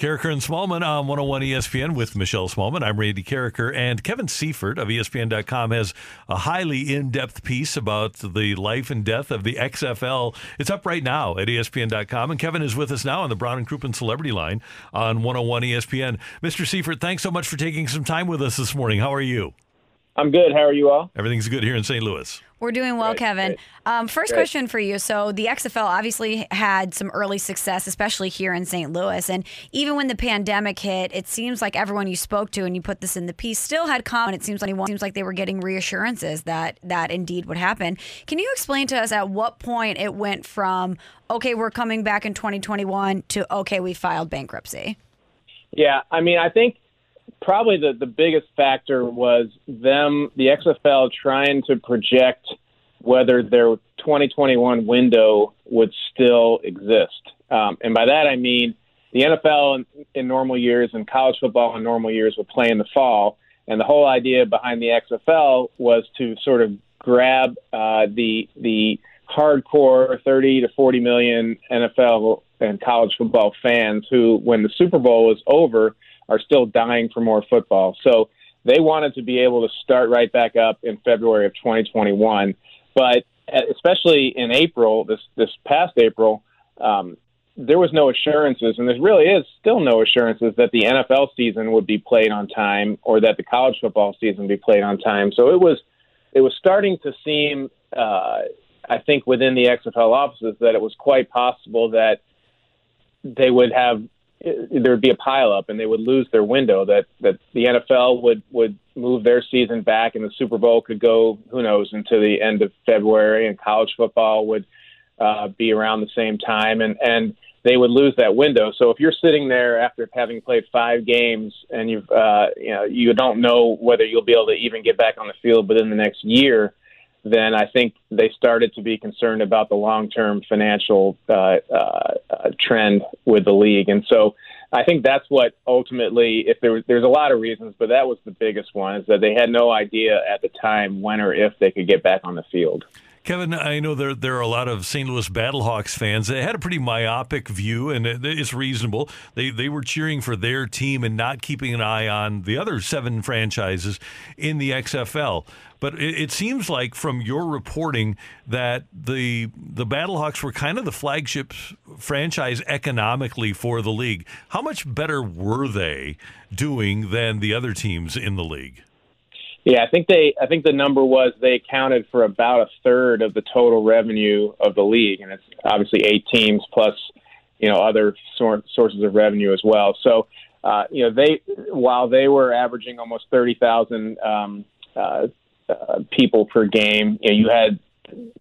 Karraker and Smallmon on 101 ESPN with Michelle Smallmon. I'm Randy Karraker, and Kevin Seifert of ESPN.com has a highly in-depth piece about the life and death of the XFL. It's up right now at ESPN.com, and Kevin is with us now on the Brown and Crouppen Celebrity Line on 101 ESPN. Mr. Seifert, thanks so much for taking some time with us this morning. How are you? I'm good. How are you all? Everything's good here in St. Louis. We're doing well, Great, Kevin. great. Um, first Great. question for you. So, the XFL obviously had some early success, especially here in St. Louis. And even when the pandemic hit, it seems like everyone you spoke to, and you put this in the piece, still had confidence. It seems like it seems like they were getting reassurances that that indeed would happen. Can you explain to us at what point it went from okay, we're coming back in 2021 to okay, we filed bankruptcy? Yeah, I mean, I think probably the, the biggest factor was them, the XFL, trying to project whether their 2021 window would still exist. Um, and by that, I mean the NFL in, in normal years and college football in normal years would play in the fall. And the whole idea behind the XFL was to sort of grab uh, the the hardcore 30 to 40 million NFL and college football fans who, when the Super Bowl was over, are still dying for more football. So they wanted to be able to start right back up in February of 2021. But uh, especially in April, this this past April, um, there was no assurances, and there really is still no assurances that the NFL season would be played on time or that the college football season would be played on time. So it was it was starting to seem, uh, I think, within the XFL offices that it was quite possible that they would have there would be a pileup and they would lose their window. That that the NFL would would move their season back and the Super Bowl could go who knows into the end of February and college football would uh, be around the same time and and they would lose that window. So if you're sitting there after having played five games and you've uh, you know you don't know whether you'll be able to even get back on the field within the next year, then I think they started to be concerned about the long-term financial uh, uh, uh, trend with the league, and so I think that's what ultimately, if there was, there's a lot of reasons, but that was the biggest one is that they had no idea at the time when or if they could get back on the field. Kevin, I know there there are a lot of St. Louis Battlehawks fans. They had a pretty myopic view, and it- it's reasonable. They they were cheering for their team and not keeping an eye on the other seven franchises in the XFL. But it, it seems like from your reporting that the the Battlehawks were kind of the flagship franchise economically for the league. How much better were they doing than the other teams in the league? Yeah, I think they. I think the number was they accounted for about a third of the total revenue of the league, and it's obviously eight teams plus, you know, other sor- sources of revenue as well. So, uh, you know, they while they were averaging almost thirty thousand um, uh, uh, people per game, you know, you had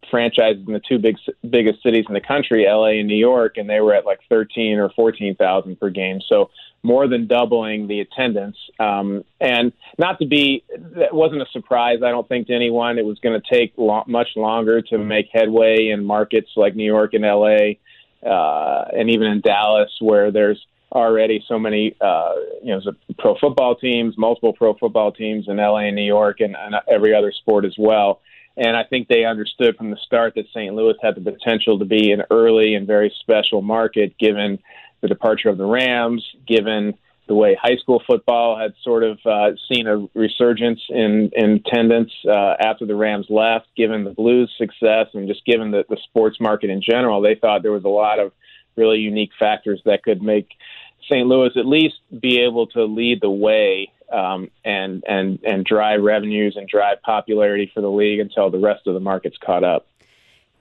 franchises in the two big biggest cities in the country, LA and New York, and they were at like thirteen or fourteen thousand per game. So more than doubling the attendance. Um, and not to be, that wasn't a surprise, I don't think, to anyone. It was going to take lo- much longer to make headway in markets like New York and LA, uh, and even in Dallas, where there's already so many, uh, you know, pro football teams, multiple pro football teams in LA and New York, and, and every other sport as well. And I think they understood from the start that St. Louis had the potential to be an early and very special market, given the departure of the Rams, given the way high school football had sort of uh, seen a resurgence in, in attendance uh, after the Rams left, given the Blues' success, and just given the, the sports market in general, they thought there was a lot of really unique factors that could make St. Louis at least be able to lead the way um, and and and drive revenues and drive popularity for the league until the rest of the markets caught up.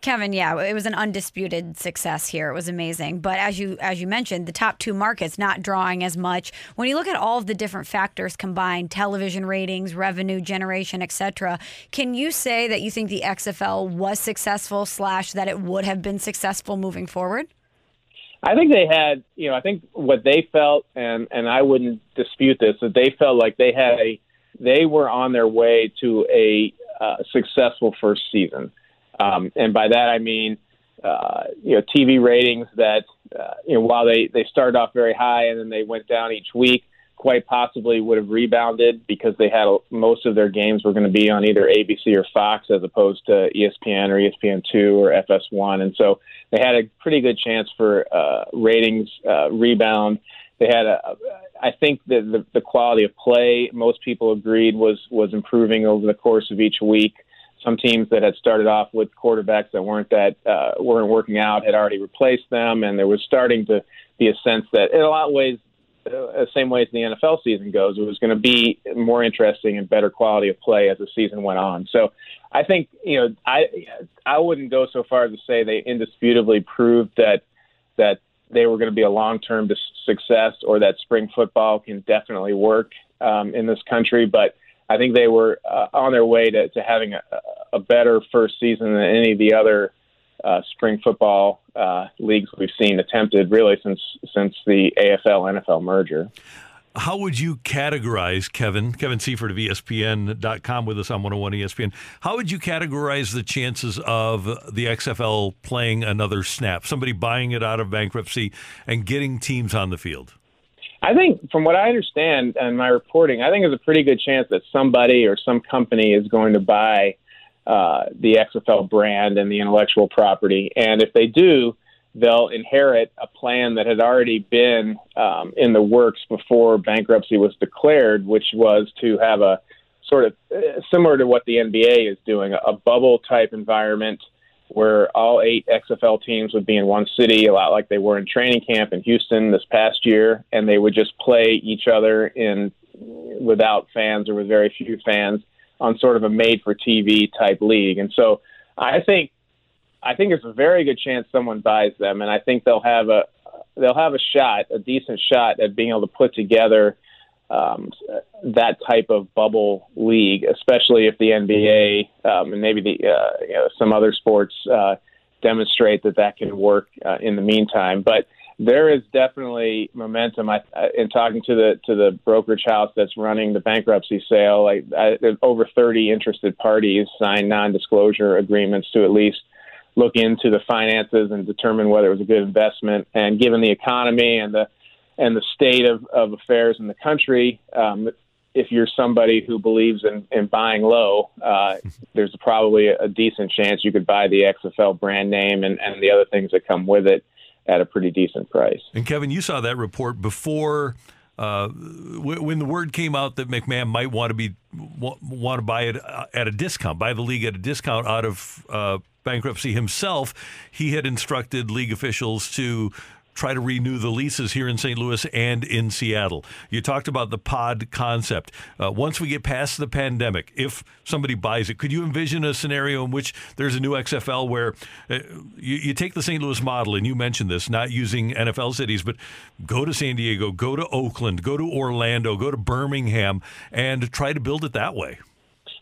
Kevin, yeah, it was an undisputed success here. It was amazing. But as you as you mentioned, the top two markets not drawing as much. When you look at all of the different factors combined, television ratings, revenue generation, etc., can you say that you think the XFL was successful slash that it would have been successful moving forward? I think they had, you know, I think what they felt, and and I wouldn't dispute this, that they felt like they had a, they were on their way to a uh, successful first season. Um, and by that I mean, uh, you know, TV ratings that, uh, you know, while they, they started off very high and then they went down each week, quite possibly would have rebounded because they had a, most of their games were going to be on either ABC or Fox as opposed to ESPN or ESPN2 or FS1. And so they had a pretty good chance for uh, ratings uh, rebound. They had a, I think that the, the quality of play, most people agreed was, was improving over the course of each week some teams that had started off with quarterbacks that weren't that uh, weren't working out had already replaced them, and there was starting to be a sense that, in a lot of ways, uh, same way as the NFL season goes, it was going to be more interesting and better quality of play as the season went on. So, I think you know, I I wouldn't go so far as to say they indisputably proved that that they were going to be a long term success or that spring football can definitely work um, in this country, but I think they were uh, on their way to, to having a, a better first season than any of the other uh, spring football uh, leagues we've seen attempted really since since the AFL NFL merger. How would you categorize Kevin Kevin Seifert of ESPN.com with us on 101 ESPN? How would you categorize the chances of the XFL playing another snap? Somebody buying it out of bankruptcy and getting teams on the field. I think, from what I understand and my reporting, I think there's a pretty good chance that somebody or some company is going to buy uh, the XFL brand and the intellectual property. And if they do, they'll inherit a plan that had already been um, in the works before bankruptcy was declared, which was to have a sort of uh, similar to what the NBA is doing, a bubble type environment where all eight XFL teams would be in one city, a lot like they were in training camp in Houston this past year, and they would just play each other in without fans or with very few fans on sort of a made for TV type league. And so I think I think it's a very good chance someone buys them and I think they'll have a they'll have a shot, a decent shot at being able to put together um, that type of bubble league, especially if the NBA um, and maybe the uh, you know, some other sports uh, demonstrate that that can work uh, in the meantime. But there is definitely momentum. I, in talking to the to the brokerage house that's running the bankruptcy sale, like I, over 30 interested parties signed non-disclosure agreements to at least look into the finances and determine whether it was a good investment. And given the economy and the and the state of, of affairs in the country, um, if you're somebody who believes in, in buying low, uh, there's probably a decent chance you could buy the XFL brand name and, and the other things that come with it at a pretty decent price. And Kevin, you saw that report before. Uh, when the word came out that McMahon might want to be want to buy it uh, at a discount, buy the league at a discount out of uh, bankruptcy himself, he had instructed league officials to try to renew the leases here in St. Louis and in Seattle. You talked about the pod concept. Uh, once we get past the pandemic, if somebody buys it, could you envision a scenario in which there's a new XFL where uh, you, you take the St. Louis model, and you mentioned this, not using NFL cities, but go to San Diego, go to Oakland, go to Orlando, go to Birmingham, and try to build it that way?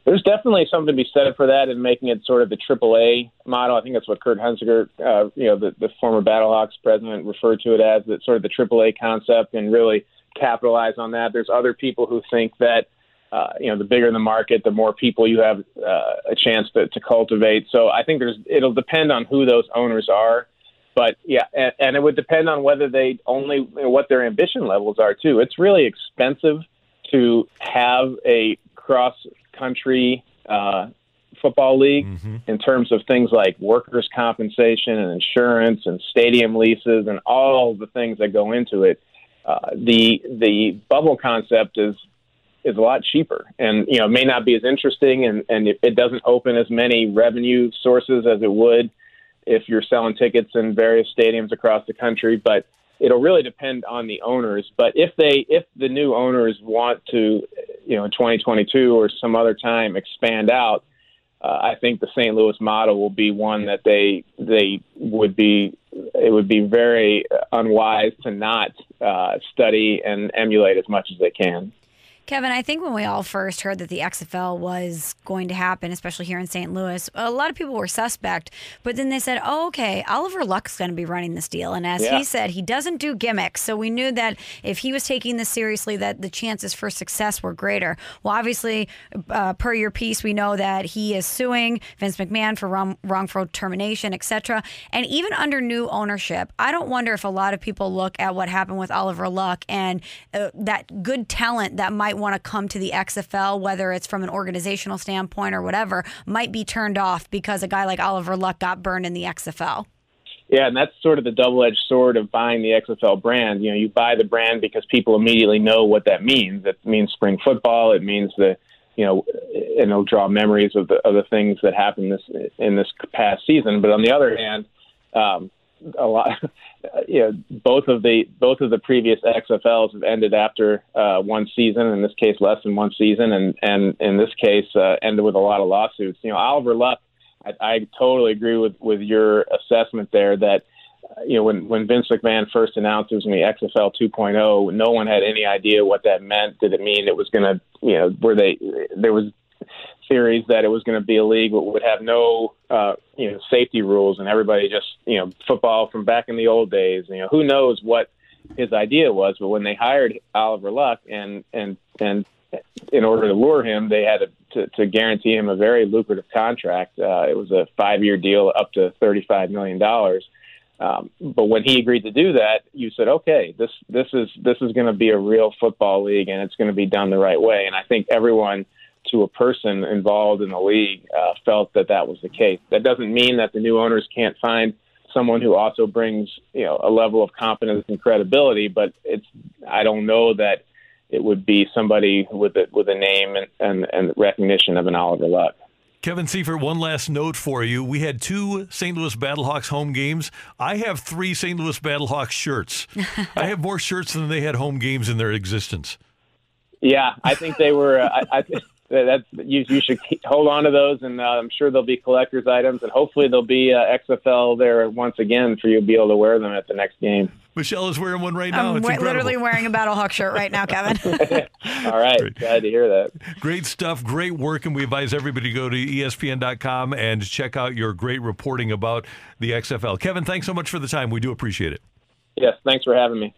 There's definitely something to be said for that and making it sort of the AAA model. I think that's what Kurt Hunzeker, uh, you know, the, the former Battlehawks president, referred to it as, that sort of the AAA concept, and really capitalize on that. There's other people who think that, uh, you know, the bigger the market, the more people you have uh, a chance to, to cultivate. So I think there's it'll depend on who those owners are. But yeah, and, and it would depend on whether they only you know, what their ambition levels are too. It's really expensive to have a cross country uh, football league mm-hmm. in terms of things like workers' compensation and insurance and stadium leases and all the things that go into it. Uh, the the bubble concept is is a lot cheaper and you know may not be as interesting and and it, it doesn't open as many revenue sources as it would if you're selling tickets in various stadiums across the country but it'll really depend on the owners. But if they, if the new owners want to, you know, in 2022 or some other time expand out, uh, I think the St. Louis model will be one that they they would be it would be very unwise to not uh, study and emulate as much as they can. Kevin, I think when we all first heard that the XFL was going to happen, especially here in St. Louis, a lot of people were suspect. But then they said, oh, okay, Oliver Luck's going to be running this deal. And as Yeah. he said, he doesn't do gimmicks. So we knew that if he was taking this seriously, that the chances for success were greater. Well, obviously, uh, per your piece, we know that he is suing Vince McMahon for wrong, wrongful termination, etc. And even under new ownership, I don't wonder if a lot of people look at what happened with Oliver Luck and uh, that good talent that might want to come to the XFL, whether it's from an organizational standpoint or whatever, might be turned off because a guy like Oliver Luck got burned in the XFL. Yeah, and that's sort of the double-edged sword of buying the XFL brand. You know, you buy the brand because people immediately know what that means. It means spring football. It means the, you know, and it'll draw memories of the of the things that happened this in this past season. But on the other hand, um, a lot, you know, both of the both of the previous XFLs have ended after uh, one season. In this case, less than one season, and and in this case, uh, ended with a lot of lawsuits. You know, Oliver Luck. I, I totally agree with with your assessment there that uh, you know when when Vince McMahon first announced it was XFL 2.0, no one had any idea what that meant. Did it mean it was going to you know were they there was theories that it was going to be a league that would have no uh, you know safety rules and everybody just you know football from back in the old days. You know who knows what his idea was, but when they hired Oliver Luck and and and in order to lure him, they had to, to, guarantee him a very lucrative contract. Uh, it was a five-year deal, up to thirty-five million dollars. Um, but when he agreed to do that, you said, "Okay, this this is this is going to be a real football league, and it's going to be done the right way." And I think everyone, to a person involved in the league, uh, felt that that was the case. That doesn't mean that the new owners can't find someone who also brings you know a level of competence and credibility, but it's I don't know that it would be somebody with a with a name and, and, and recognition of an Oliver Luck. Kevin Seifert, one last note for you. We had two St. Louis Battlehawks home games. I have three St. Louis Battlehawks shirts. I have more shirts than they had home games in their existence. Yeah, I think they were. Uh, I, I think that you, you should keep, hold on to those, and uh, I'm sure they'll be collector's items, and hopefully they'll be uh, XFL there once again for you to be able to wear them at the next game. Michelle is wearing one right now. I'm it's wa- literally wearing a Battlehawk shirt right now, Kevin. All right, glad to hear that. Great stuff, great work, and we advise everybody to go to ESPN.com and check out your great reporting about the XFL. Kevin, thanks so much for the time. We do appreciate it. Yes, thanks for having me.